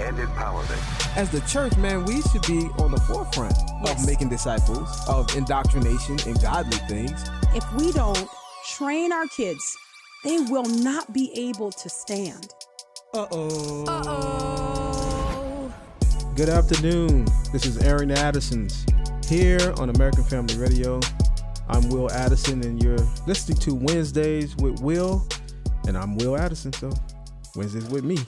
and empowerment. As the church, man, we should be on the forefront Yes. of making disciples, of indoctrination and godly things. If we don't train our kids, they will not be able to stand. Uh-oh. Uh-oh. Good afternoon. This is Aaron Addison's here on American Family Radio. I'm Will Addison, and you're listening to Wednesdays with Will, and I'm Will Addison. So Wednesdays with me.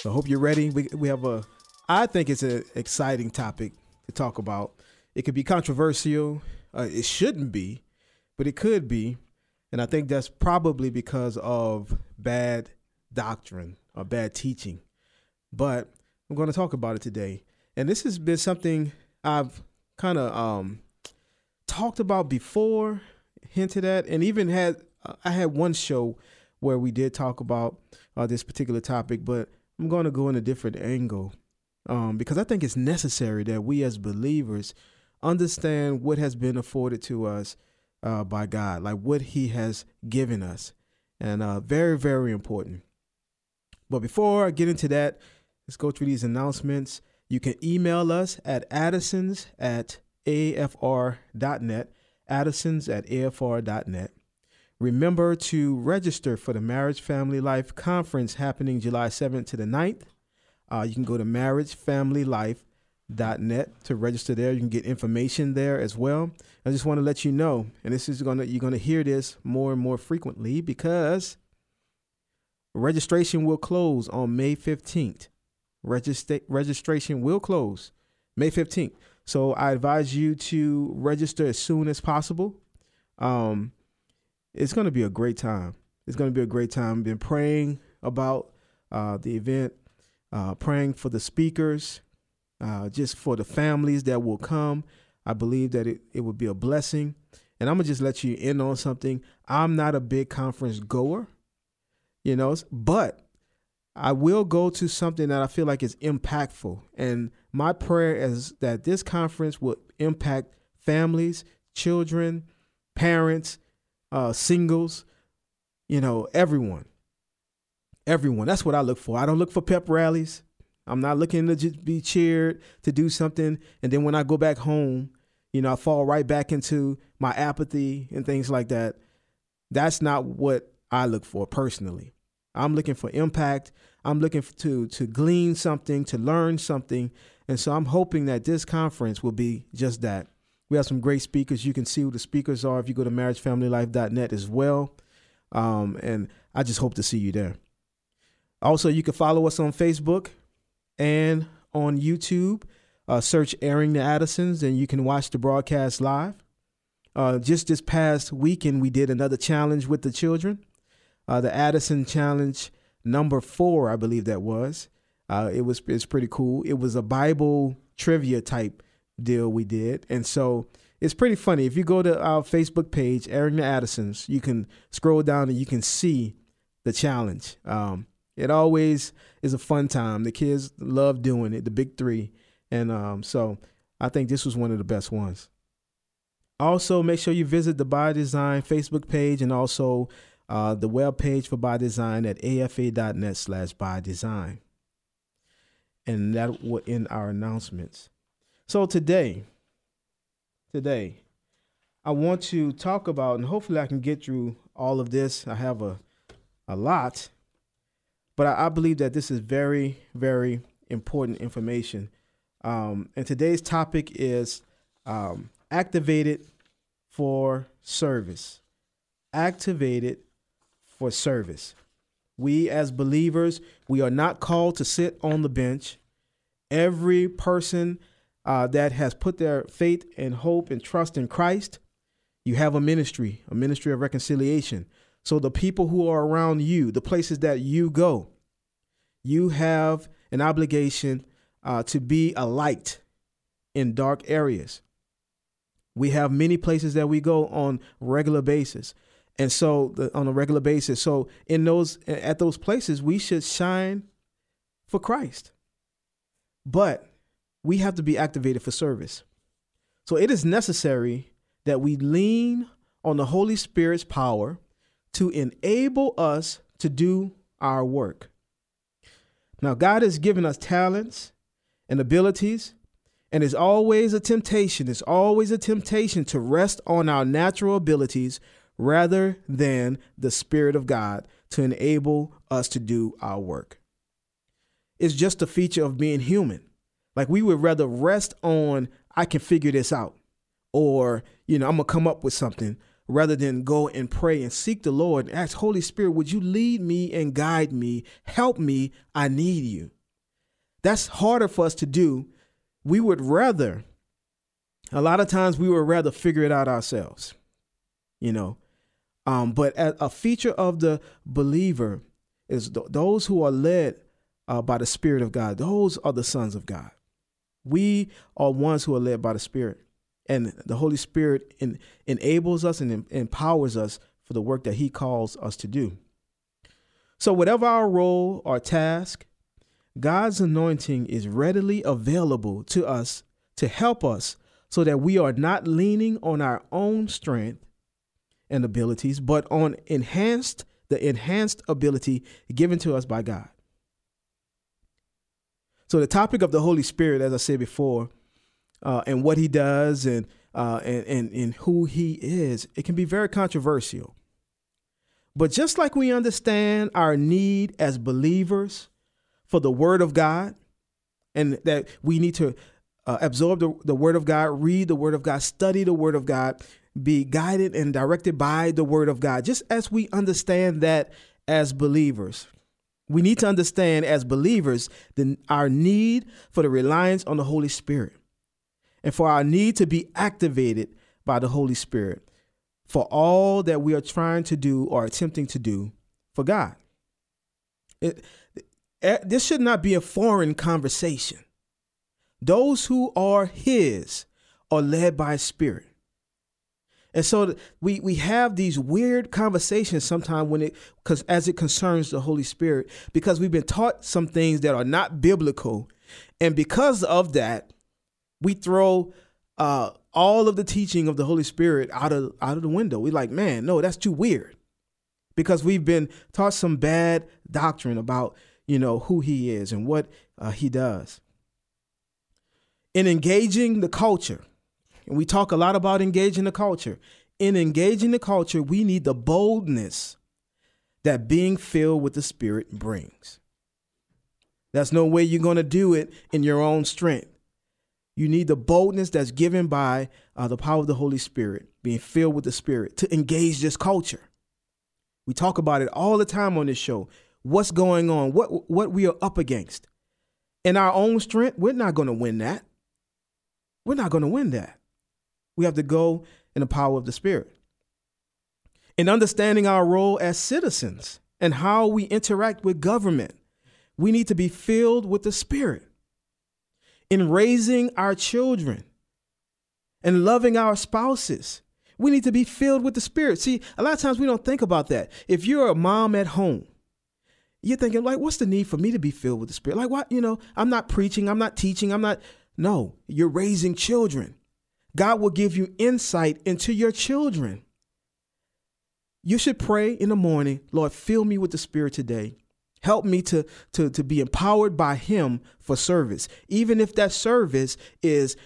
So I hope you're ready. We we have a, I think it's an exciting topic to talk about. It could be controversial. Uh, it shouldn't be, but it could be, and I think that's probably because of bad doctrine or bad teaching. But I'm going to talk about it today. And this has been something I've kind of um, talked about before, hinted at, and even had uh, I had one show where we did talk about uh, this particular topic, but I'm going to go in a different angle um, because I think it's necessary that we as believers understand what has been afforded to us uh, by God, like what He has given us, and uh, very, very important. But before I get into that, let's go through these announcements. You can email us at addisons at afr.net, addisons at afr.net. Remember to register for the Marriage Family Life Conference happening July 7th to the 9th. Uh, you can go to marriagefamilylife.net to register there. You can get information there as well. I just want to let you know, and this is gonna you're gonna hear this more and more frequently because registration will close on May 15th. Registra- registration will close May 15th. So I advise you to register as soon as possible. Um, it's going to be a great time. It's going to be a great time. Been praying about uh, the event, uh, praying for the speakers, uh, just for the families that will come. I believe that it, it would be a blessing. And I'm going to just let you in on something. I'm not a big conference goer, you know, but I will go to something that I feel like is impactful. And my prayer is that this conference will impact families, children, parents, uh, singles, you know, everyone. Everyone. That's what I look for. I don't look for pep rallies. I'm not looking to just be cheered to do something. And then when I go back home, you know, I fall right back into my apathy and things like that. That's not what I look for personally. I'm looking for impact. I'm looking to to glean something, to learn something, and so I'm hoping that this conference will be just that. We have some great speakers. You can see who the speakers are if you go to marriagefamilylife.net as well. Um, and I just hope to see you there. Also, you can follow us on Facebook and on YouTube. Uh, search Airing the Addisons, and you can watch the broadcast live. Uh, just this past weekend, we did another challenge with the children uh, the Addison Challenge number four, I believe that was. Uh, it was it's pretty cool. It was a Bible trivia type deal we did, and so it's pretty funny. If you go to our Facebook page, Airing the Addisons, you can scroll down and you can see the challenge. Um, it always is a fun time. The kids love doing it. The big three, and um, so I think this was one of the best ones. Also, make sure you visit the By Design Facebook page and also uh, the web page for By Design at afa.net slash by design. And that will end our announcements. So today, today, I want to talk about, and hopefully I can get through all of this. I have a, a lot, but I, I believe that this is very, very important information. Um, and today's topic is um, activated for service. Activated for service. We as believers, we are not called to sit on the bench. Every person uh, that has put their faith and hope and trust in Christ, you have a ministry, a ministry of reconciliation. So the people who are around you, the places that you go, you have an obligation uh, to be a light in dark areas. We have many places that we go on regular basis. And so the, on a regular basis. So in those at those places we should shine for Christ. But we have to be activated for service. So it is necessary that we lean on the Holy Spirit's power to enable us to do our work. Now, God has given us talents and abilities, and it's always a temptation, it's always a temptation to rest on our natural abilities rather than the Spirit of God to enable us to do our work. It's just a feature of being human. Like we would rather rest on, I can figure this out, or, you know, I'm going to come up with something rather than go and pray and seek the Lord and ask, Holy Spirit, would you lead me and guide me? Help me. I need you. That's harder for us to do. We would rather, a lot of times, we would rather figure it out ourselves, you know. Um, but a feature of the believer is th- those who are led uh, by the Spirit of God, those are the sons of God. We are ones who are led by the Spirit and the Holy Spirit enables us and em- empowers us for the work that He calls us to do. So, whatever our role or task, God's anointing is readily available to us to help us so that we are not leaning on our own strength and abilities, but on enhanced the enhanced ability given to us by God. So the topic of the Holy Spirit, as I said before, uh, and what he does and, uh, and, and, and who he is, it can be very controversial. But just like we understand our need as believers for the Word of God, and that we need to uh, absorb the, the Word of God, read the Word of God, study the Word of God, be guided and directed by the Word of God, just as we understand that as believers. We need to understand as believers the, our need for the reliance on the Holy Spirit and for our need to be activated by the Holy Spirit for all that we are trying to do or attempting to do for God. It, it, this should not be a foreign conversation. Those who are His are led by Spirit. And so we we have these weird conversations sometimes when it because as it concerns the Holy Spirit because we've been taught some things that are not biblical, and because of that, we throw uh, all of the teaching of the Holy Spirit out of out of the window. We're like, man, no, that's too weird, because we've been taught some bad doctrine about you know who He is and what uh, He does. In engaging the culture, and we talk a lot about engaging the culture. In engaging the culture, we need the boldness that being filled with the Spirit brings. That's no way you're going to do it in your own strength. You need the boldness that's given by uh, the power of the Holy Spirit, being filled with the Spirit, to engage this culture. We talk about it all the time on this show. What's going on? What what we are up against? In our own strength, we're not going to win that. We're not going to win that. We have to go in the power of the Spirit. In understanding our role as citizens and how we interact with government, we need to be filled with the Spirit in raising our children and loving our spouses. We need to be filled with the Spirit. See, a lot of times we don't think about that. If you're a mom at home, you're thinking, like, what's the need for me to be filled with the Spirit? Like, what? You know, I'm not preaching, I'm not teaching, I'm not. No, you're raising children. God will give you insight into your children. You should pray in the morning, Lord, fill me with the Spirit today. Help me to, to, to be empowered by Him for service, even if that service is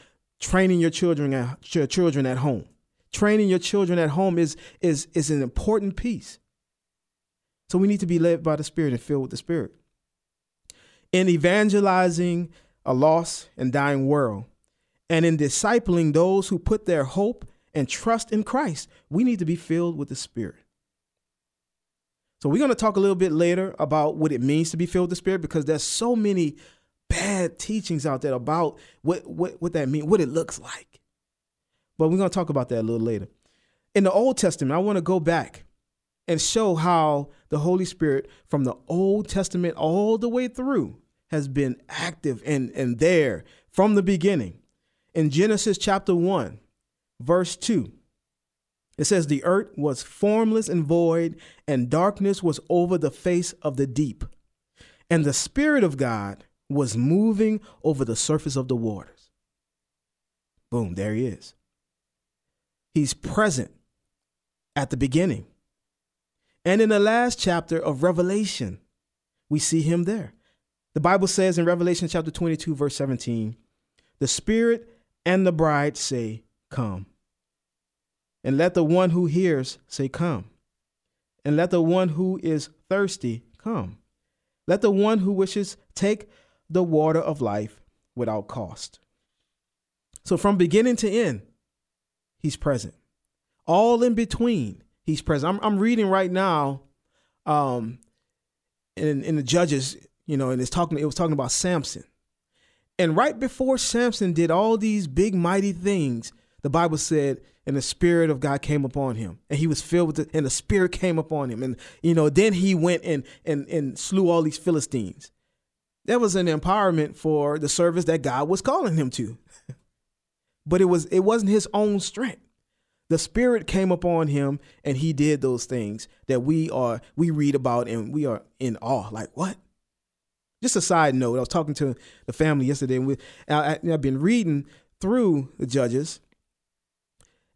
training your children at, your children at home. Training your children at home is, is, is an important piece. So we need to be led by the Spirit and filled with the Spirit. In evangelizing a lost and dying world, and in discipling those who put their hope and trust in Christ, we need to be filled with the Spirit. So we're going to talk a little bit later about what it means to be filled with the Spirit because there's so many bad teachings out there about what what, what that means, what it looks like. But we're going to talk about that a little later. In the Old Testament, I want to go back and show how the Holy Spirit from the Old Testament all the way through has been active and, and there from the beginning. In Genesis chapter 1, verse 2. It says, The earth was formless and void, and darkness was over the face of the deep. And the Spirit of God was moving over the surface of the waters. Boom, there he is. He's present at the beginning. And in the last chapter of Revelation, we see him there. The Bible says in Revelation chapter 22, verse 17, the Spirit and the bride say, Come. And let the one who hears say, Come. And let the one who is thirsty come. Let the one who wishes take the water of life without cost. So from beginning to end, he's present. All in between, he's present. I'm, I'm reading right now um, in, in the Judges, you know, and it's talking, it was talking about Samson. And right before Samson did all these big, mighty things, the Bible said, and the Spirit of God came upon him, and he was filled with it, and the Spirit came upon him. And, you know, then he went and, and, and slew all these Philistines. That was an empowerment for the service that God was calling him to. but it was it wasn't his own strength. The Spirit came upon him, and he did those things that we are we read about, and we are in awe. Like what? Just a side note. I was talking to the family yesterday, and we, I, I've been reading through the Judges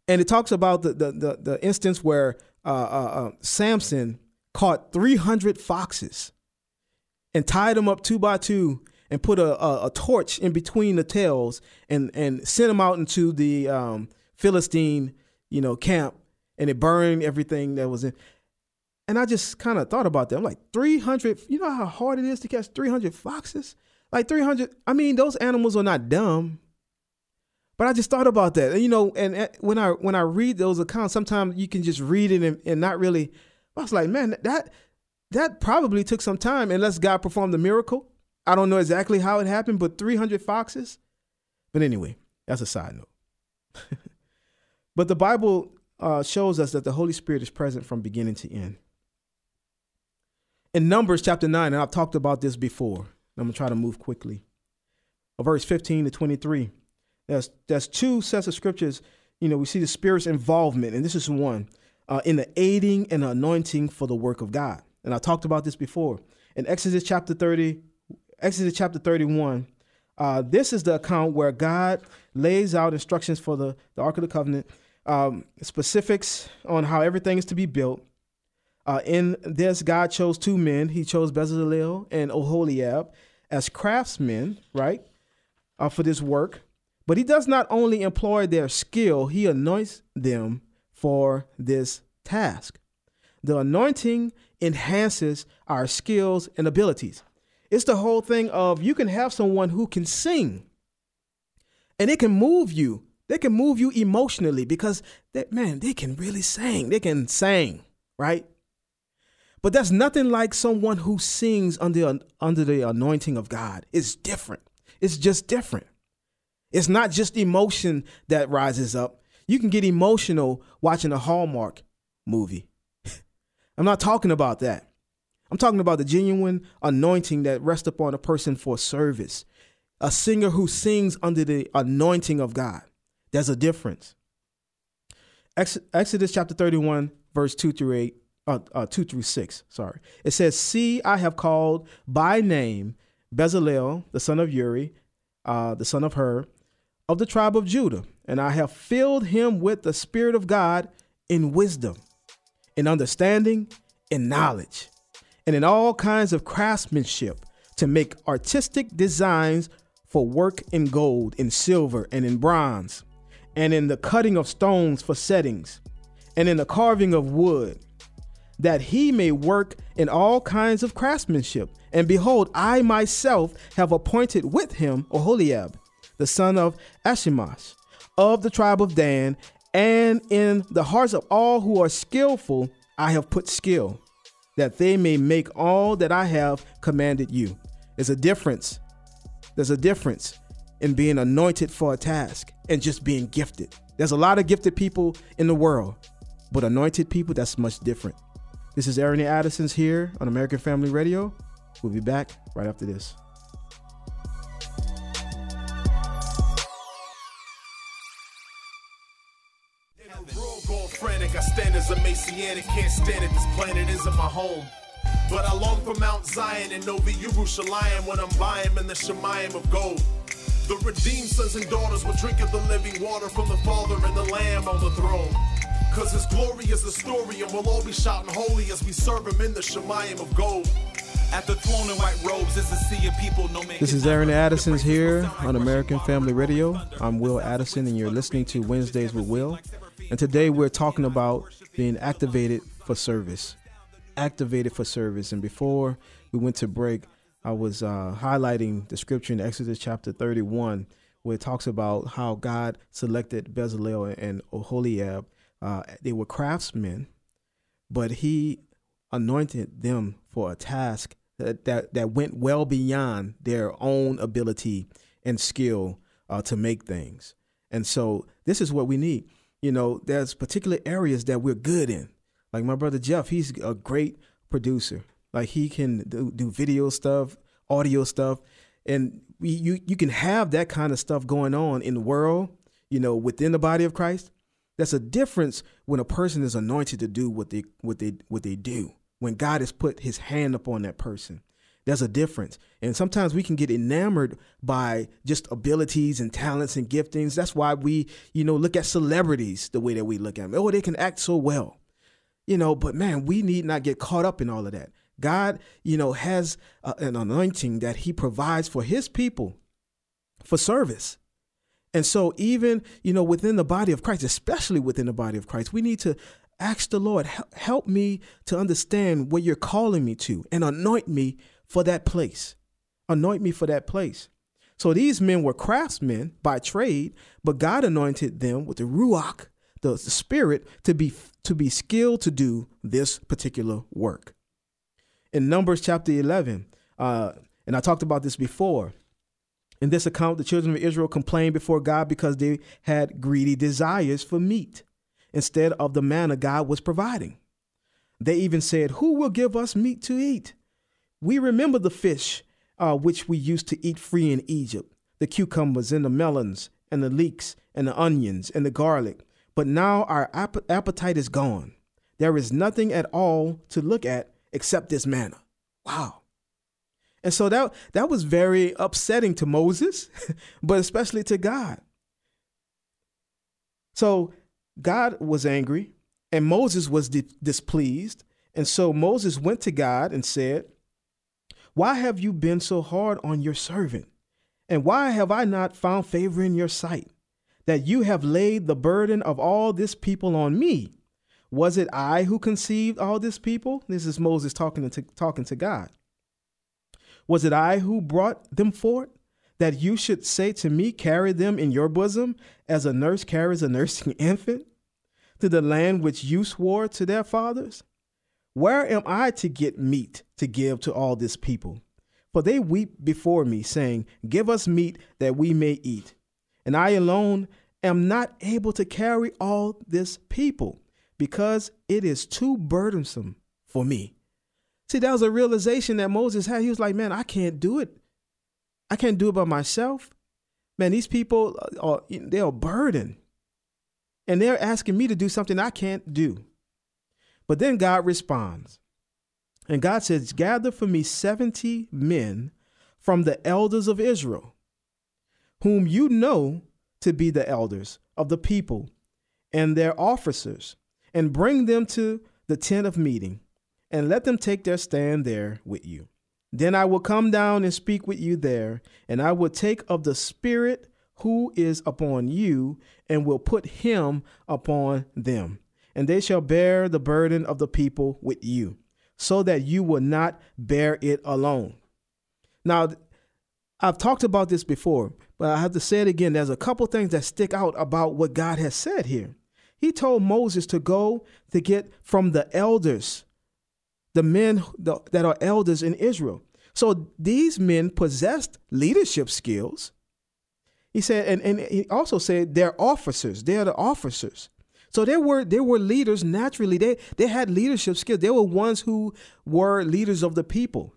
and it talks about the the the, the instance where uh, uh, uh, Samson caught 300 foxes and tied them up two by two and put a, a, a, torch in between the tails and and sent them out into the um, Philistine you know camp and it burned everything that was in. And I just kind of thought about that. I'm like 300. You know how hard it is to catch 300 foxes? Like 300. I mean, those animals are not dumb. But I just thought about that, and you know, and when I when I read those accounts, sometimes you can just read it and, and not really. I was like, man, that that probably took some time, unless God performed the miracle. I don't know exactly how it happened, but 300 foxes. But anyway, that's a side note. but the Bible uh, shows us that the Holy Spirit is present from beginning to end. In Numbers chapter 9, and I've talked about this before, I'm going to try to move quickly. Verse 15 to 23. There's there's two sets of scriptures. You know, we see the Spirit's involvement, and this is one uh, in the aiding and anointing for the work of God. And I talked about this before in Exodus chapter thirty, Exodus chapter thirty-one. Uh, this is the account where God lays out instructions for the, the Ark of the Covenant, um, specifics on how everything is to be built. Uh, in this, God chose two men. He chose Bezalel and Oholiab as craftsmen, right, uh, for this work. But he does not only employ their skill, he anoints them for this task. The anointing enhances our skills and abilities. It's the whole thing of you can have someone who can sing and it can move you. They can move you emotionally because that man, they can really sing. They can sing, right? But that's nothing like someone who sings under under the anointing of God. It's different. It's just different. It's not just emotion that rises up. You can get emotional watching a Hallmark movie. I'm not talking about that. I'm talking about the genuine anointing that rests upon a person for service. A singer who sings under the anointing of God. There's a difference. Exodus chapter 31, verse 2 through 8, uh, uh, 2 through 6, sorry. It says, See, I have called by name Bezalel, the son of Uri, uh, the son of Hur, of the tribe of Judah, and I have filled him with the Spirit of God in wisdom, in understanding, in knowledge, and in all kinds of craftsmanship to make artistic designs for work in gold, in silver, and in bronze, and in the cutting of stones for settings, and in the carving of wood, that he may work in all kinds of craftsmanship. And behold, I myself have appointed with him Oholiab the son of Ahisamach, of the tribe of Dan, and in the hearts of all who are skillful I have put skill, that they may make all that I have commanded you. There's a difference. There's a difference in being anointed for a task and just being gifted. There's a lot of gifted people in the world, but anointed people, that's much different. This is Aaron Addison's here on American Family Radio. We'll be back right after this. I stand as a messianic, can't stand it. This planet isn't my home. But I long for Mount Zion and Novi Yerushalayim when I'm buying in the Shemayim of gold. The redeemed sons and daughters will drink of the living water from the Father and the Lamb on the throne. Cause his glory is the story, and we'll all be shouting holy as we serve him in the Shemayim of gold. At the throne in white robes is a sea of people. No man This is Aaron Addison's here on American Family Radio. I'm Will Addison, and you're listening to Wednesdays with Will. And today we're talking about being activated for service. Activated for service. And before we went to break, I was uh, highlighting the scripture in Exodus chapter 31, where it talks about how God selected Bezalel and Oholiab. Uh, they were craftsmen, but He anointed them for a task that, that, that went well beyond their own ability and skill uh, to make things. And so this is what we need. You know, there's particular areas that we're good in. Like my brother Jeff, he's a great producer. Like he can do, do video stuff, audio stuff, and we, you you can have that kind of stuff going on in the world. You know, within the body of Christ. That's a difference when a person is anointed to do what they what they what they do. When God has put His hand upon that person, there's a difference. And sometimes we can get enamored by just abilities and talents and giftings. That's why we, you know, look at celebrities the way that we look at them. Oh, they can act so well, you know. But man, we need not get caught up in all of that. God, you know, has uh, an anointing that He provides for His people for service. And so, even, you know, within the body of Christ, especially within the body of Christ, we need to ask the Lord, help me to understand what you're calling me to and anoint me for that place. Anoint me for that place. So these men were craftsmen by trade, but God anointed them with the ruach, the, the spirit, to be to be skilled to do this particular work. In Numbers chapter 11, uh, and I talked about this before, in this account, the children of Israel complained before God because they had greedy desires for meat instead of the manna God was providing. They even said, Who will give us meat to eat? We remember the fish uh, which we used to eat free in Egypt, the cucumbers and the melons and the leeks and the onions and the garlic. But now our ap- appetite is gone. There is nothing at all to look at except this manna. Wow. And so that that was very upsetting to Moses, but especially to God. So God was angry and Moses was di- displeased. And so Moses went to God and said, Why have you been so hard on your servant? And why have I not found favor in your sight, that you have laid the burden of all this people on me? Was it I who conceived all this people? This is Moses talking to, talking to God. Was it I who brought them forth? That you should say to me, Carry them in your bosom, as a nurse carries a nursing infant, to the land which you swore to their fathers? Where am I to get meat to give to all this people? For they weep before me, saying, Give us meat that we may eat. And I alone am not able to carry all this people, because it is too burdensome for me. See, that was a realization that Moses had. He was like, man, I can't do it. I can't do it by myself. Man, these people uh, are they're a burden. And they're asking me to do something I can't do. But then God responds. And God says, Gather for me 70 men from the elders of Israel, whom you know to be the elders of the people and their officers, and bring them to the tent of meeting and let them take their stand there with you. Then I will come down and speak with you there, and I will take of the Spirit who is upon you, and will put him upon them. And they shall bear the burden of the people with you, so that you will not bear it alone. Now, I've talked about this before, but I have to say it again. There's a couple things that stick out about what God has said here. He told Moses to go to get from the elders the men that are elders in Israel. So these men possessed leadership skills. He said, and, and he also said they're officers. They are the officers. So they were they were leaders naturally. They they had leadership skills. They were ones who were leaders of the people.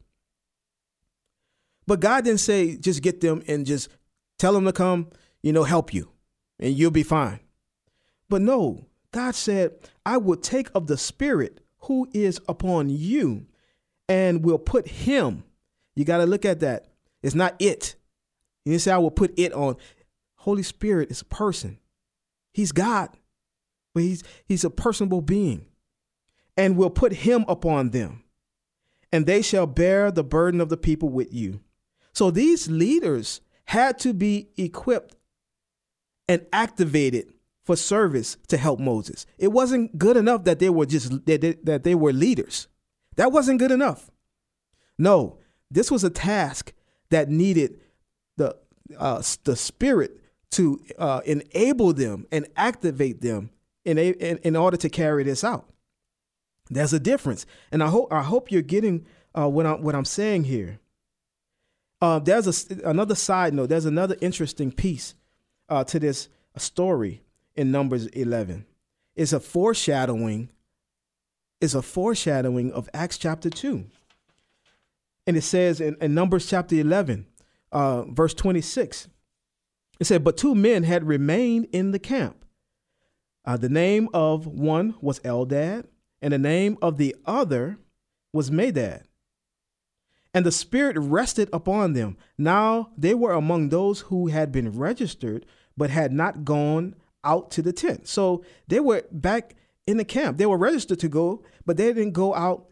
But God didn't say just get them and just tell them to come, you know, help you, and you'll be fine. But no, God said, I will take of the Spirit who is upon you and will put him. You got to look at that. It's not it. You say, I will put it on. Holy Spirit is a person. He's God, but he's, he's a personable being and will put him upon them. And they shall bear the burden of the people with you. So these leaders had to be equipped and activated for service to help Moses. It wasn't good enough that they were just that they, were leaders. That wasn't good enough. No, this was a task that needed the uh, the spirit to uh, enable them and activate them in, a, in in order to carry this out. There's a difference, and I hope I hope you're getting uh, what I'm what I'm saying here. Uh, there's a, another side note. There's another interesting piece uh, to this story in Numbers 11. It's a foreshadowing. It's a foreshadowing of Acts chapter 2. And it says in, in Numbers chapter 11, uh, verse 26, it said, But two men had remained in the camp. Uh, the name of one was Eldad, and the name of the other was Medad. And the Spirit rested upon them. Now they were among those who had been registered, but had not gone out to the tent. So they were back in the camp. They were registered to go, but they didn't go out.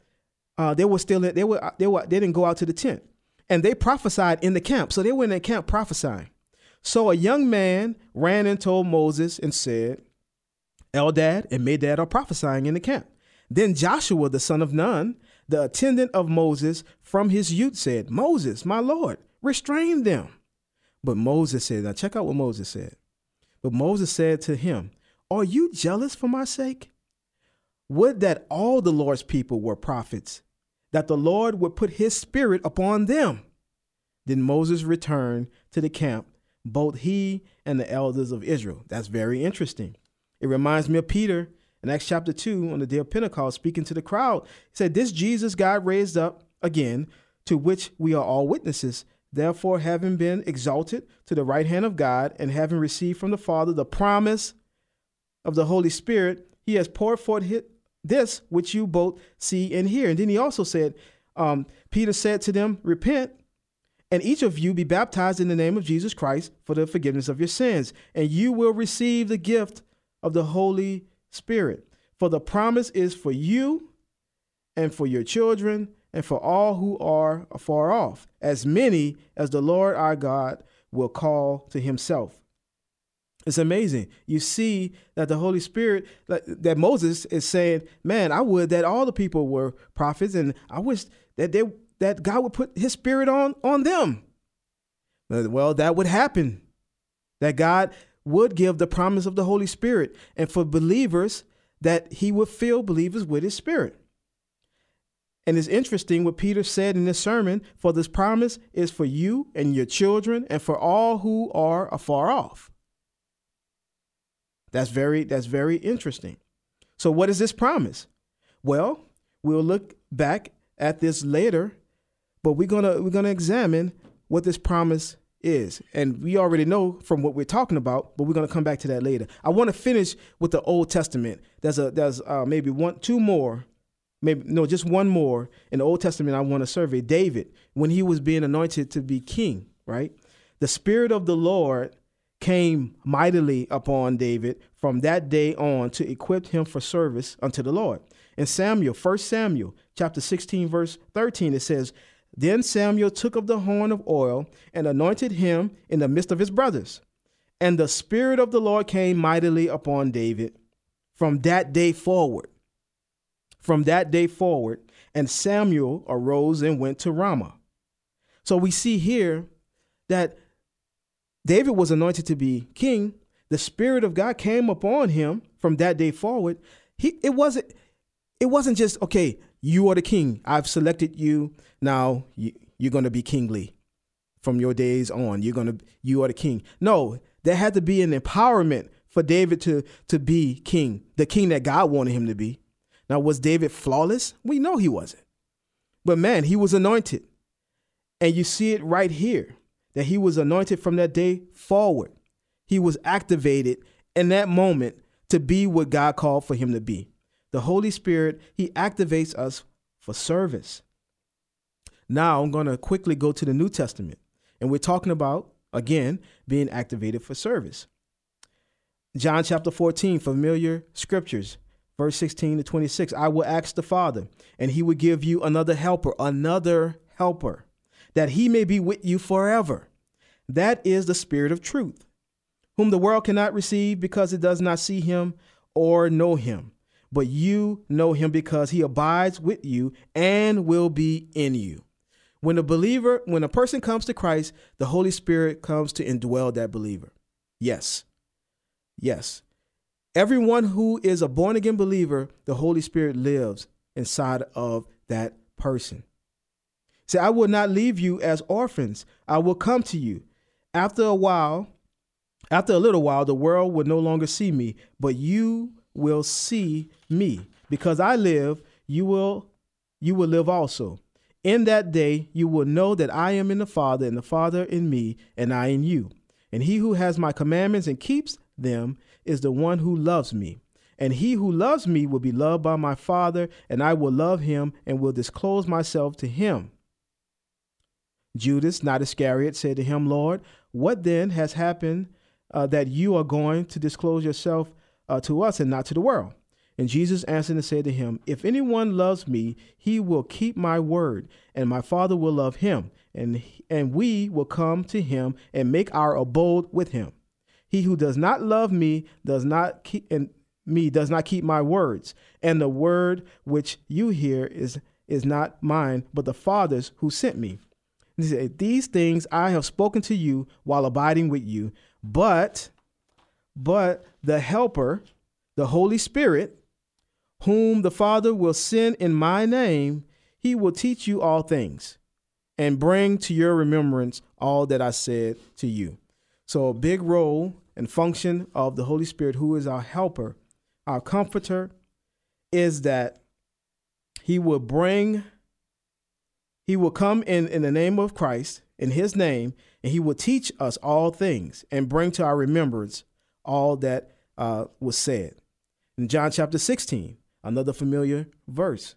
Uh, they were still in, they were they were they didn't go out to the tent, and they prophesied in the camp. So they were in the camp prophesying. So a young man ran and told Moses and said, Eldad and Medad are prophesying in the camp. Then Joshua the son of Nun, the attendant of Moses from his youth, said, Moses, my Lord, restrain them. But Moses said, Now check out what Moses said. But Moses said to him, Are you jealous for my sake? Would that all the Lord's people were prophets, that the Lord would put his spirit upon them. Then Moses returned to the camp, both he and the elders of Israel. That's very interesting. It reminds me of Peter in Acts chapter 2 on the day of Pentecost, speaking to the crowd. He said, This Jesus God raised up again, to which we are all witnesses. Therefore, having been exalted to the right hand of God and having received from the Father the promise of the Holy Spirit, he has poured forth this which you both see and hear. And then he also said, um, Peter said to them, Repent, and each of you be baptized in the name of Jesus Christ for the forgiveness of your sins, and you will receive the gift of the Holy Spirit. For the promise is for you and for your children and for all who are afar off, as many as the Lord our God will call to himself. It's amazing. You see that the Holy Spirit, that, Moses is saying, Man, I would that all the people were prophets, and I wish that they that God would put his spirit on on them. Well, that would happen. That God would give the promise of the Holy Spirit, and for believers, that he would fill believers with his spirit. And it's interesting what Peter said in this sermon for this promise is for you and your children and for all who are afar off. That's very that's very interesting. So what is this promise? Well, we'll look back at this later, but we're going to we're going to examine what this promise is. And we already know from what we're talking about, but we're going to come back to that later. I want to finish with the Old Testament. There's a there's uh, maybe one two more maybe no, just one more in the Old Testament. I want to survey David when he was being anointed to be king. Right, the Spirit of the Lord came mightily upon David from that day on to equip him for service unto the Lord. In Samuel, 1 Samuel chapter 16, verse 13, it says, Then Samuel took of the horn of oil and anointed him in the midst of his brothers. And the Spirit of the Lord came mightily upon David from that day forward from that day forward, and Samuel arose and went to Ramah. So we see here that David was anointed to be king. The Spirit of God came upon him from that day forward. He it wasn't it wasn't just okay. You are the king. I've selected you. Now you, you're going to be kingly from your days on. You're going to you are the king. No, there had to be an empowerment for David to to be king, the king that God wanted him to be. Now, was David flawless? We know he wasn't. But man, he was anointed. And you see it right here that he was anointed from that day forward. He was activated in that moment to be what God called for him to be. The Holy Spirit, he activates us for service. Now I'm going to quickly go to the New Testament, and we're talking about, again, being activated for service. John chapter 14, familiar scriptures, verse 16 to 26. I will ask the Father, and he will give you another helper, another helper, that he may be with you forever. That is the Spirit of truth, whom the world cannot receive because it does not see him or know him. But you know him because he abides with you and will be in you. When a believer, when a person comes to Christ, the Holy Spirit comes to indwell that believer. Yes. Yes. Everyone who is a born again believer, the Holy Spirit lives inside of that person. Say, I will not leave you as orphans. I will come to you. After a while, after a little while, the world will no longer see me, but you will see me. Because I live, you will you will live also. In that day you will know that I am in the Father, and the Father in me, and I in you. And he who has my commandments and keeps them is the one who loves me. And he who loves me will be loved by my Father, and I will love him and will disclose myself to him. Judas, not Iscariot, said to him, Lord, what then has happened uh, that you are going to disclose yourself uh, to us and not to the world? And Jesus answered and said to him, If anyone loves me, he will keep my word, and my Father will love him, and, and we will come to him and make our abode with him. He who does not love me does not keep and me does not keep my words, and the word which you hear is is not mine, but the Father's who sent me. These things I have spoken to you while abiding with you, but but the helper, the Holy Spirit, whom the Father will send in my name, he will teach you all things and bring to your remembrance all that I said to you. So, a big role and function of the Holy Spirit, who is our helper, our comforter, is that he will bring, he will come in, in the name of Christ, in his name, and he will teach us all things and bring to our remembrance all that uh, was said. In John chapter 16, Another familiar verse.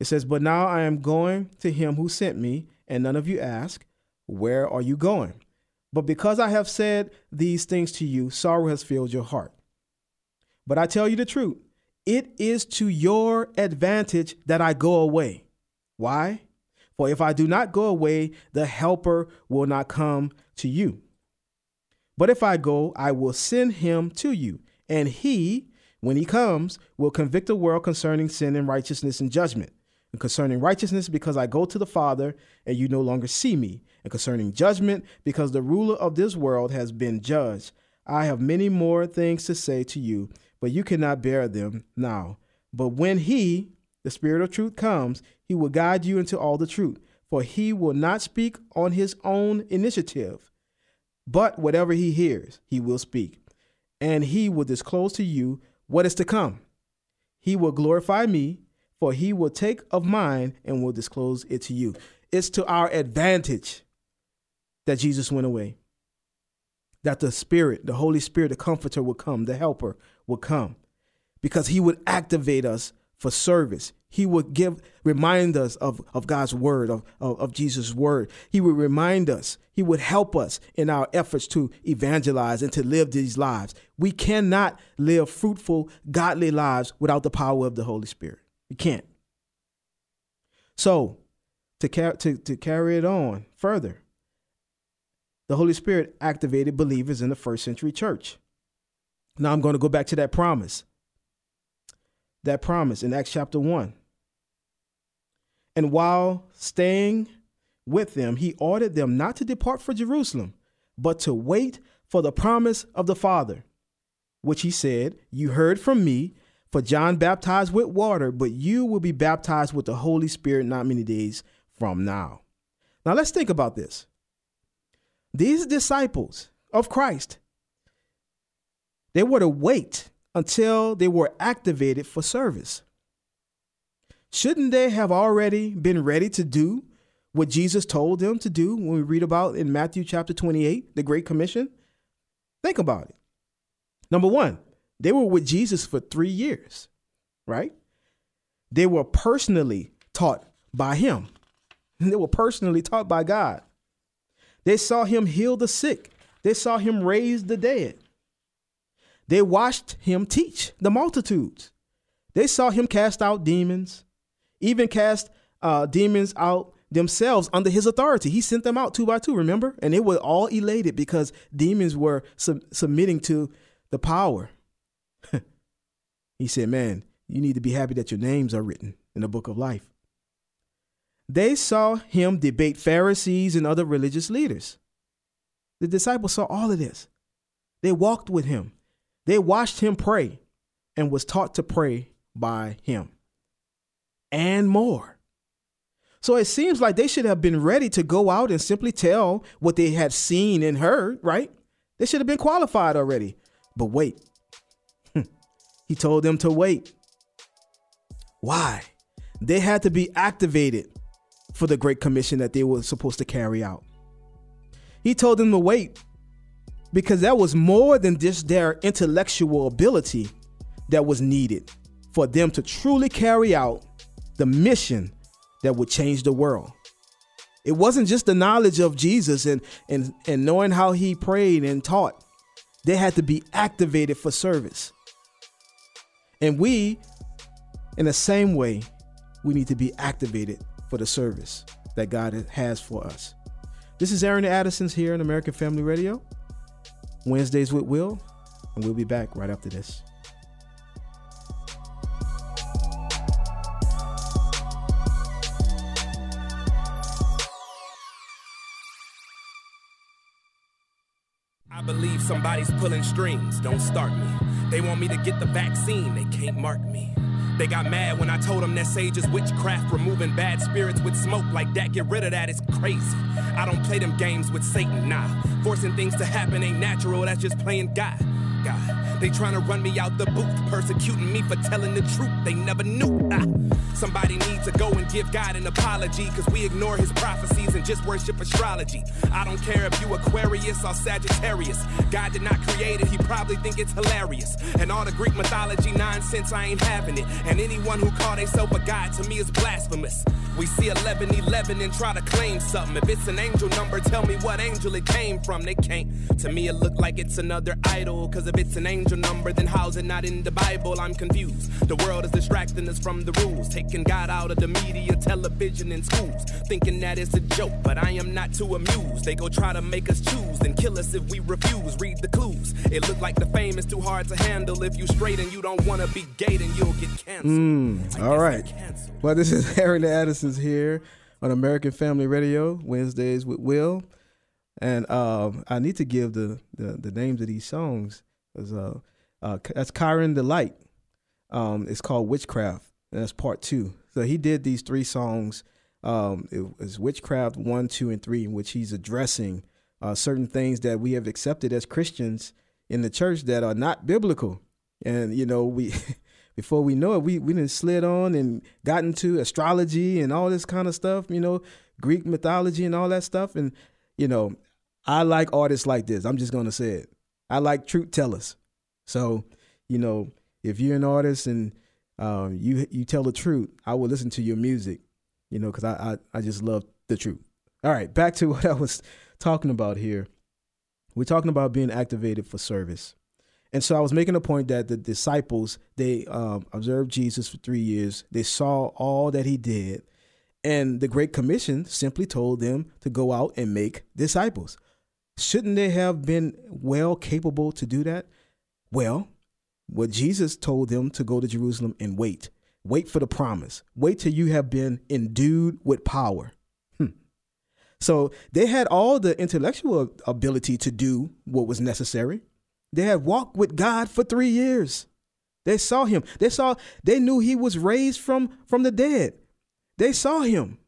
It says, But now I am going to him who sent me, and none of you ask, Where are you going? But because I have said these things to you, sorrow has filled your heart. But I tell you the truth, it is to your advantage that I go away. Why? For if I do not go away, the Helper will not come to you. But if I go, I will send him to you, and he when he comes, will convict the world concerning sin and righteousness and judgment. And concerning righteousness, because I go to the Father and you no longer see me. And concerning judgment, because the ruler of this world has been judged. I have many more things to say to you, but you cannot bear them now. But when he, the Spirit of truth, comes, he will guide you into all the truth. For he will not speak on his own initiative, but whatever he hears, he will speak. And he will disclose to you what is to come. He will glorify me, for he will take of mine and will disclose it to you. It's to our advantage that Jesus went away. That the Spirit, the Holy Spirit, the Comforter will come, the Helper will come, because he would activate us for service. He would give, remind us of, of God's word, of, of, of Jesus' word. He would remind us, he would help us in our efforts to evangelize and to live these lives. We cannot live fruitful, godly lives without the power of the Holy Spirit. We can't. So, to, car- to, to carry it on further, the Holy Spirit activated believers in the first century church. Now I'm going to go back to that promise. That promise in Acts chapter 1. And while staying with them, he ordered them not to depart for Jerusalem, but to wait for the promise of the Father, which he said, You heard from me, for John baptized with water, but you will be baptized with the Holy Spirit not many days from now. Now let's think about this. These disciples of Christ, they were to wait until they were activated for service. Shouldn't they have already been ready to do what Jesus told them to do when we read about in Matthew chapter 28, the Great Commission? Think about it. Number one, They were with Jesus for three years, right? They were personally taught by him. They were personally taught by God. They saw him heal the sick. They saw him raise the dead. They watched him teach the multitudes. They saw him cast out demons, even cast uh, demons out themselves under his authority. He sent them out two by two, remember? And they were all elated because demons were sub- submitting to the power. he said, Man, you need to be happy that your names are written in the book of life. They saw him debate Pharisees and other religious leaders. The disciples saw all of this. They walked with him. They watched him pray and was taught to pray by him. And more. So it seems like they should have been ready to go out and simply tell what they had seen and heard, right? They should have been qualified already. But wait. He told them to wait. Why? They had to be activated for the Great Commission that they were supposed to carry out. He told them to wait because that was more than just their intellectual ability that was needed for them to truly carry out the mission that would change the world. It wasn't just the knowledge of Jesus and, and, and knowing how he prayed and taught. They had to be activated for service. And we, in the same way, we need to be activated for the service that God has for us. This is Airing the Addisons here on American Family Radio, Wednesdays with Will, and we'll be back right after this. I believe somebody's pulling strings, don't start me. They want me to get the vaccine, they can't mark me. They got mad when I told them that sage is witchcraft, removing bad spirits with smoke like that. Get rid of that, it's crazy. I don't play them games with Satan, nah. Forcing things to happen ain't natural, that's just playing God. God. They trying to run me out the booth, persecuting me for telling the truth they never knew. Ah. Somebody needs to go and give God an apology, cause we ignore his prophecies and just worship astrology. I don't care if you Aquarius or Sagittarius. God did not create it, he probably think it's hilarious. And all the Greek mythology nonsense, I ain't having it. And anyone who call themselves a god to me is blasphemous. We see 1111 and try to claim something. If it's an angel number, tell me what angel it came from. They can't. To me, it look like it's another idol. Cause if it's an angel number, then how's it not in the Bible? I'm confused. The world is distracting us from the rules, taking God out of the media, television, and schools. Thinking that it's a joke, but I am not too amused. They go try to make us choose, then kill us if we refuse. Read the clues. It look like the fame is too hard to handle. If you straight and you don't wanna be gay, then you'll get canceled. Mm, all right. Well, this is Airing the Addisons here on American Family Radio, Wednesdays with Will. And uh, I need to give the, the, the names of these songs. Cause, uh, uh, that's Kyron the Light. Um, it's called Witchcraft, and that's part two. So he did these three songs. Um, it was Witchcraft one, two, and three, in which he's addressing uh, certain things that we have accepted as Christians in the church that are not biblical. And you know, we before we know it, we we didn't slid on and got into astrology and all this kind of stuff. You know, Greek mythology and all that stuff. And you know, I like artists like this. I'm just gonna say it. I like truth tellers. So, you know, if you're an artist and um, you you tell the truth, I will listen to your music. You know, because I, I I just love the truth. All right, back to what I was talking about here. We're talking about being activated for service. And so I was making a point that the disciples, they um, observed Jesus for three years. They saw all that he did. And the Great Commission simply told them to go out and make disciples. Shouldn't they have been well capable to do that? Well, what Jesus told them to go to Jerusalem and wait. Wait for the promise. Wait till you have been endued with power. Hmm. So they had all the intellectual ability to do what was necessary. They had walked with God for three years. They saw him. They saw, they knew he was raised from, from the dead. They saw him.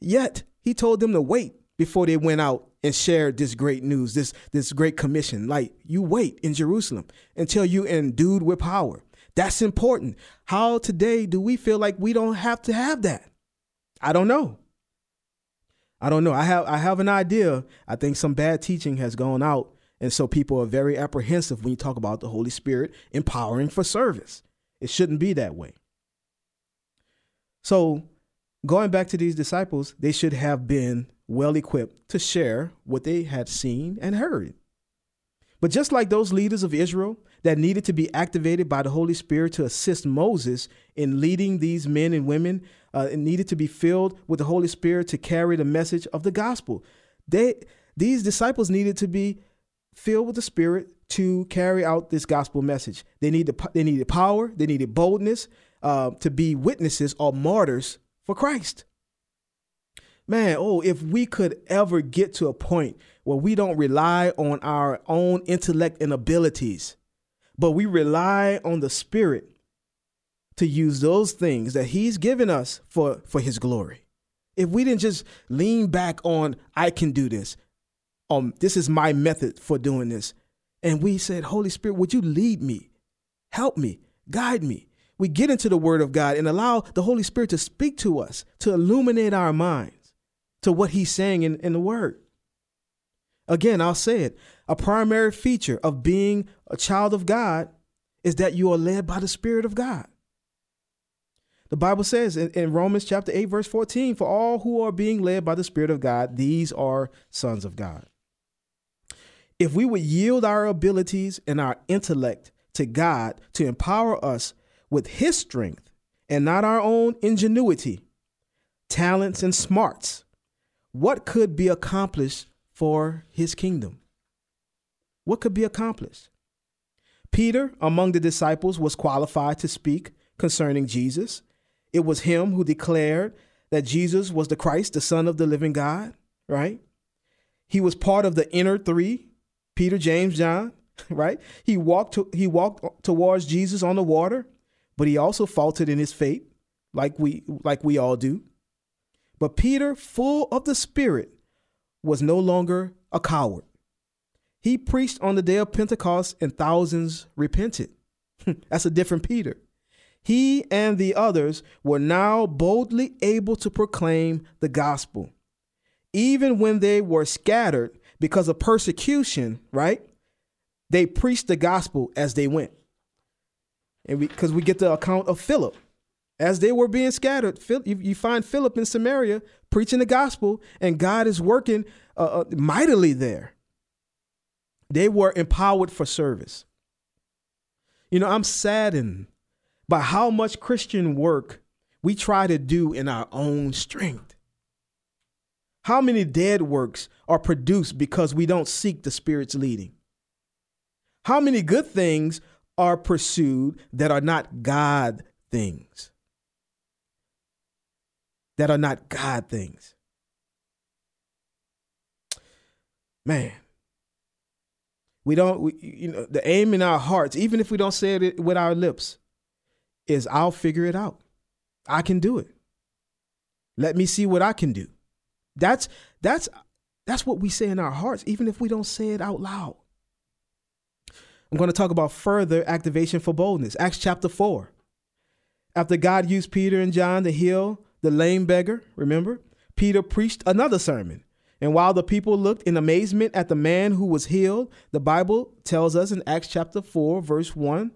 Yet he told them to wait before they went out and share this great news, this, this great commission. Like, you wait in Jerusalem until you endued with power. That's important. How today do we feel like we don't have to have that? I don't know. I don't know. I have I have an idea. I think some bad teaching has gone out And so people are very apprehensive when you talk about the Holy Spirit empowering for service. It shouldn't be that way. So, going back to these disciples, they should have been well equipped to share what they had seen and heard. But just like those leaders of Israel that needed to be activated by the Holy Spirit to assist Moses in leading these men and women, uh, needed to be filled with the Holy Spirit to carry the message of the gospel. They, these disciples needed to be filled with the Spirit to carry out this gospel message. They needed, they needed power, they needed boldness uh, to be witnesses or martyrs for Christ. Man, oh, if we could ever get to a point where we don't rely on our own intellect and abilities, but we rely on the Spirit to use those things that He's given us for, for His glory. If we didn't just lean back on, I can do this, um, this is my method for doing this. And we said, Holy Spirit, would you lead me? Help me, guide me. We get into the Word of God and allow the Holy Spirit to speak to us, to illuminate our minds to what He's saying in, in the Word. Again, I'll say it a primary feature of being a child of God is that you are led by the Spirit of God. The Bible says in, in, Romans chapter 8, verse 14, for all who are being led by the Spirit of God, these are sons of God. If we would yield our abilities and our intellect to God to empower us with His strength and not our own ingenuity, talents, and smarts, what could be accomplished for His kingdom? What could be accomplished? Peter, among the disciples, was qualified to speak concerning Jesus. It was him who declared that Jesus was the Christ, the Son of the living God, right? He was part of the inner three Peter, James, John, right? He walked to, he walked towards Jesus on the water, but he also faltered in his faith, like we like we all do. But Peter, full of the Spirit, was no longer a coward. He preached on the day of Pentecost and thousands repented. That's a different Peter. He and the others were now boldly able to proclaim the gospel. Even when they were scattered because of persecution, right? They preached the gospel as they went. And because we, we, get the account of Philip. As they were being scattered, you find Philip in Samaria preaching the gospel, and God is working uh, uh, mightily there. They were empowered for service. You know, I'm saddened by how much Christian work we try to do in our own strength. How many dead works are produced because we don't seek the Spirit's leading? How many good things are pursued that are not God things? That are not God things. Man, we don't, we, you know, the aim in our hearts, even if we don't say it with our lips, is I'll figure it out. I can do it. Let me see what I can do. That's that's that's what we say in our hearts, even if we don't say it out loud. I'm going to talk about further activation for boldness. Acts chapter 4. After God used Peter and John to heal the lame beggar, remember? Peter preached another sermon. And while the people looked in amazement at the man who was healed, the Bible tells us in Acts chapter 4, verse 1,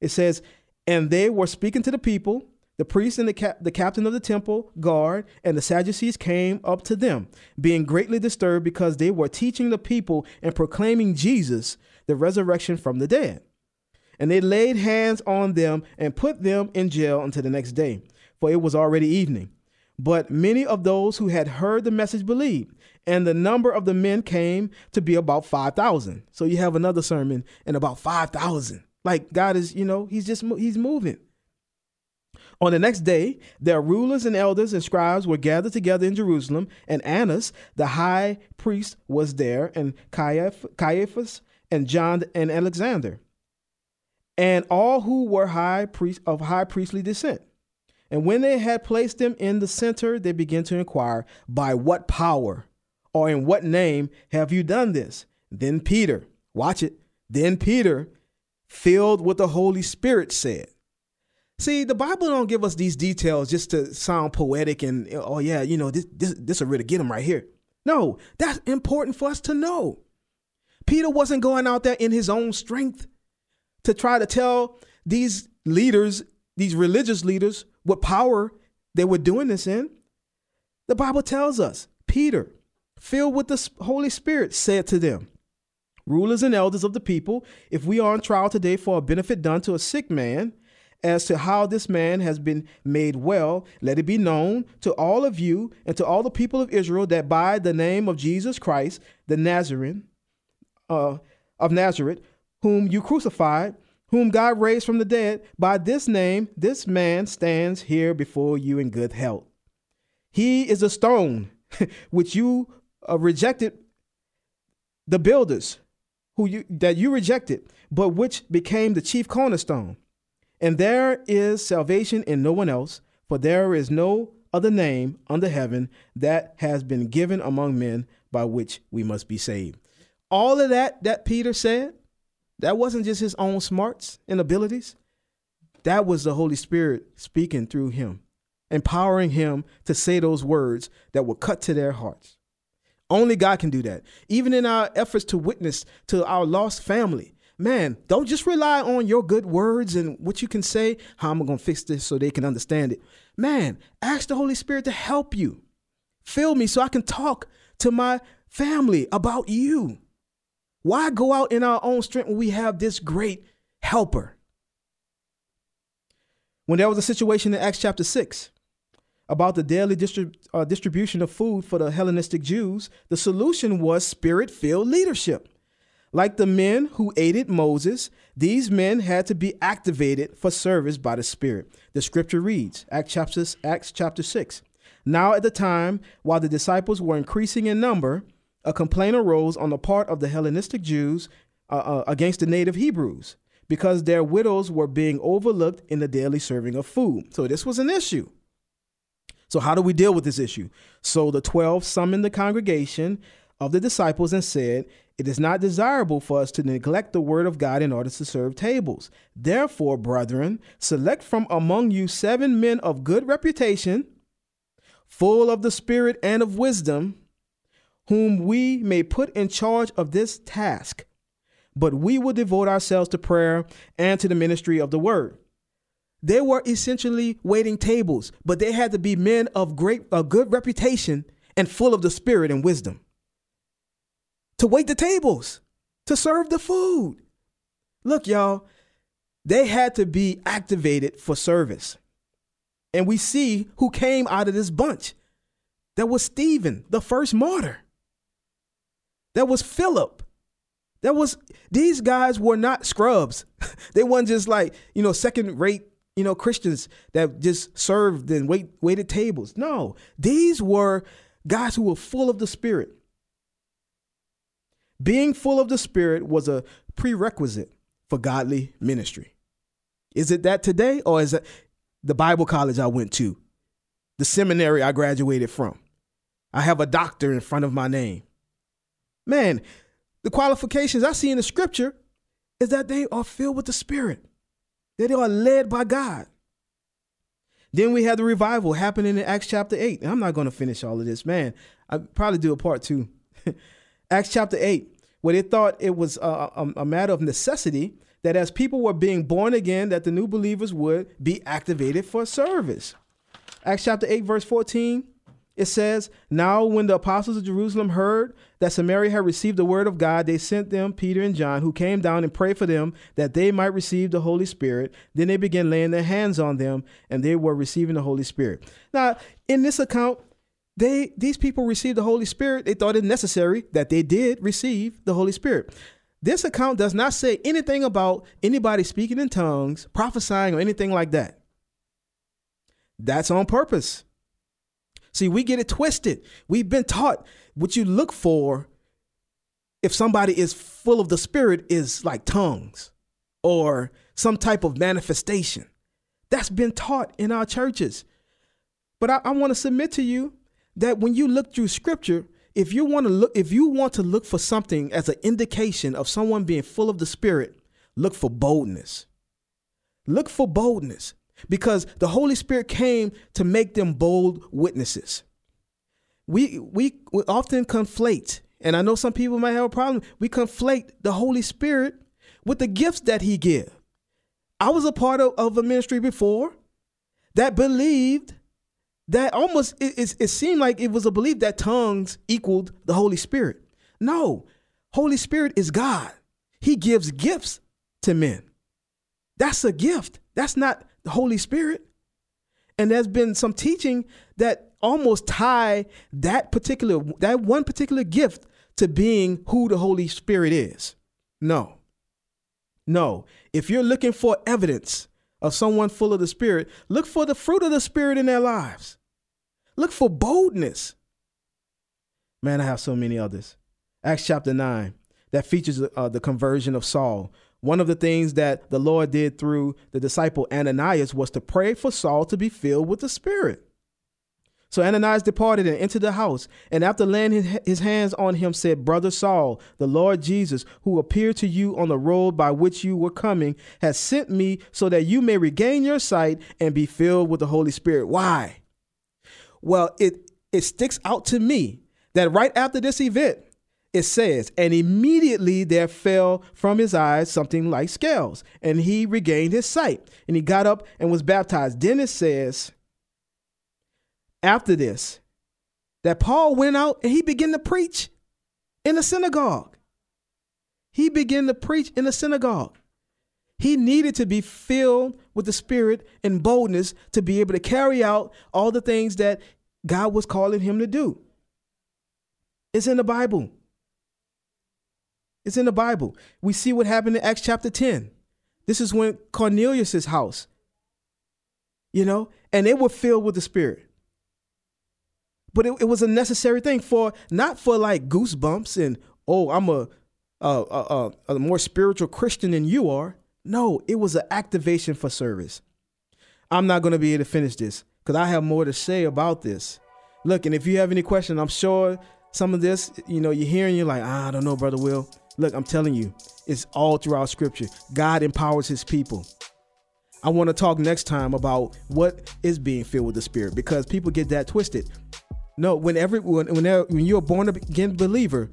it says, And they were speaking to the people, the priest and the, cap- the captain of the temple guard and the Sadducees came up to them, being greatly disturbed because they were teaching the people and proclaiming Jesus, the resurrection from the dead. And they laid hands on them and put them in jail until the next day, for it was already evening. But many of those who had heard the message believed, and the number of the men came to be about 5,000. So you have another sermon and about 5,000. Like God is, you know, he's just, he's moving. On the next day, their rulers and elders and scribes were gathered together in Jerusalem, and Annas, the high priest, was there, and Caiaphas, and John and Alexander, and all who were high priest of high priestly descent. And when they had placed them in the center, they began to inquire, By what power or in what name have you done this? Then Peter, watch it, then Peter, filled with the Holy Spirit, said, See, the Bible don't give us these details just to sound poetic and oh yeah, you know this this this will really get them right here. No, that's important for us to know. Peter wasn't going out there in his own strength to try to tell these leaders, these religious leaders, what power they were doing this in. The Bible tells us Peter, filled with the Holy Spirit, said to them, Rulers and elders of the people, if we are on trial today for a benefit done to a sick man, as to how this man has been made well, let it be known to all of you and to all the people of Israel that by the name of Jesus Christ, the Nazarene uh, of Nazareth, whom you crucified, whom God raised from the dead, by this name, this man stands here before you in good health. He is a stone which you uh, rejected, the builders who you that you rejected, but which became the chief cornerstone. And there is salvation in no one else, for there is no other name under heaven that has been given among men by which we must be saved. All of that that Peter said, that wasn't just his own smarts and abilities. That was the Holy Spirit speaking through him, empowering him to say those words that will cut to their hearts. Only God can do that. Even in our efforts to witness to our lost family, man, don't just rely on your good words and what you can say, how am I going to fix this so they can understand it. Man, ask the Holy Spirit to help you. Fill me so I can talk to my family about you. Why go out in our own strength when we have this great helper? When there was a situation in Acts chapter 6 about the daily distrib- uh, distribution of food for the Hellenistic Jews, the solution was spirit filled leadership. Like the men who aided Moses, these men had to be activated for service by the Spirit. The scripture reads, Acts chapter, Acts chapter 6. Now, at the time, while the disciples were increasing in number, a complaint arose on the part of the Hellenistic Jews uh, uh, against the native Hebrews because their widows were being overlooked in the daily serving of food. So, this was an issue. So, how do we deal with this issue? So, the 12 summoned the congregation of the disciples and said, it is not desirable for us to neglect the word of God in order to serve tables. Therefore, brethren, select from among you seven men of good reputation, full of the Spirit and of wisdom, whom we may put in charge of this task. But we will devote ourselves to prayer and to the ministry of the word. They were essentially waiting tables, but they had to be men of great, a good reputation and full of the Spirit and wisdom to wait the tables, to serve the food. Look, y'all, they had to be activated for service. And we see who came out of this bunch. That was Stephen, the first martyr. That was Philip. That was these guys were not scrubs. they weren't just like, you know, second rate, you know, Christians that just served and wait waited tables. No, these were guys who were full of the spirit. Being full of the Spirit was a prerequisite for godly ministry. Is it that today, or is it the Bible college I went to, the seminary I graduated from? I have a doctor in front of my name. Man, the qualifications I see in the scripture is that they are filled with the Spirit, that they are led by God. Then we had the revival happening in Acts chapter 8. And I'm not going to finish all of this, man. I probably do a part two. Acts chapter 8 where they thought it was a, a, a matter of necessity that as people were being born again, that the new believers would be activated for service. Acts chapter 8, verse 14, it says, Now when the apostles of Jerusalem heard that Samaria had received the word of God, they sent them Peter and John, who came down and prayed for them that they might receive the Holy Spirit. Then they began laying their hands on them, and they were receiving the Holy Spirit. Now, in this account, they these people received the Holy Spirit. They thought it necessary that they did receive the Holy Spirit. This account does not say anything about anybody speaking in tongues, prophesying, or anything like that. That's on purpose. See, we get it twisted. We've been taught what you look for if somebody is full of the Spirit is like tongues or some type of manifestation. That's been taught in our churches. But I, I want to submit to you that when you look through scripture, if you want to look if you want to look for something as an indication of someone being full of the spirit, look for boldness. Look for boldness because the Holy Spirit came to make them bold witnesses. We we, we often conflate and I know some people might have a problem. We conflate the Holy Spirit with the gifts that He give. I was a part of, of a ministry before that believed that almost it, it, it seemed like it was a belief that tongues equaled the Holy Spirit. No, Holy Spirit is God. He gives gifts to men. That's a gift. That's not the Holy Spirit. And there's been some teaching that almost tie that particular that one particular gift to being who the Holy Spirit is. No. No. If you're looking for evidence of someone full of the Spirit, look for the fruit of the Spirit in their lives. Look for boldness. Man, I have so many others. Acts chapter 9, that features uh, the conversion of Saul. One of the things that the Lord did through the disciple Ananias was to pray for Saul to be filled with the Spirit. So Ananias departed and entered the house, and after laying his hands on him, said, Brother Saul, the Lord Jesus, who appeared to you on the road by which you were coming, has sent me so that you may regain your sight and be filled with the Holy Spirit. Why? Well, it, it sticks out to me that right after this event, it says, and immediately there fell from his eyes something like scales, and he regained his sight, and he got up and was baptized. Then it says, after this that Paul went out and he began to preach in the synagogue. He began to preach in the synagogue. He needed to be filled with the Spirit and boldness to be able to carry out all the things that God was calling him to do. It's in the Bible. It's in the Bible. We see what happened in Acts chapter 10. This is when Cornelius's house, you know, and they were filled with the Spirit. But it, it, was a necessary thing for not for like goosebumps and oh i'm a a, a, a more spiritual christian than you are. No it was an activation for service. I'm not going to be able to finish this because i have more to say about this. Look and if you have any questions i'm sure some of this you know you're hearing you're like ah, i don't know brother will look i'm telling you it's all throughout scripture god empowers his people I want to talk next time about what is being filled with the Spirit because people get that twisted. No, when every when when, when you're a born again believer,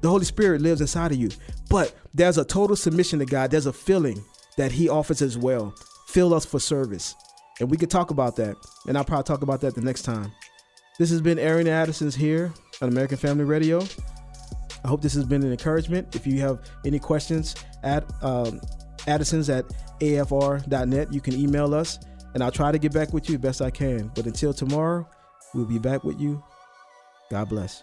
the Holy Spirit lives inside of you. But there's a total submission to God. There's a filling that He offers as well. Fill us for service, and we could talk about that. And I'll probably talk about that the next time. This has been Airing the Addisons here on American Family Radio. I hope this has been an encouragement. If you have any questions at um, Addison's at afr.net, you can email us, and I'll try to get back with you best I can. But until tomorrow. We'll be back with you. God bless.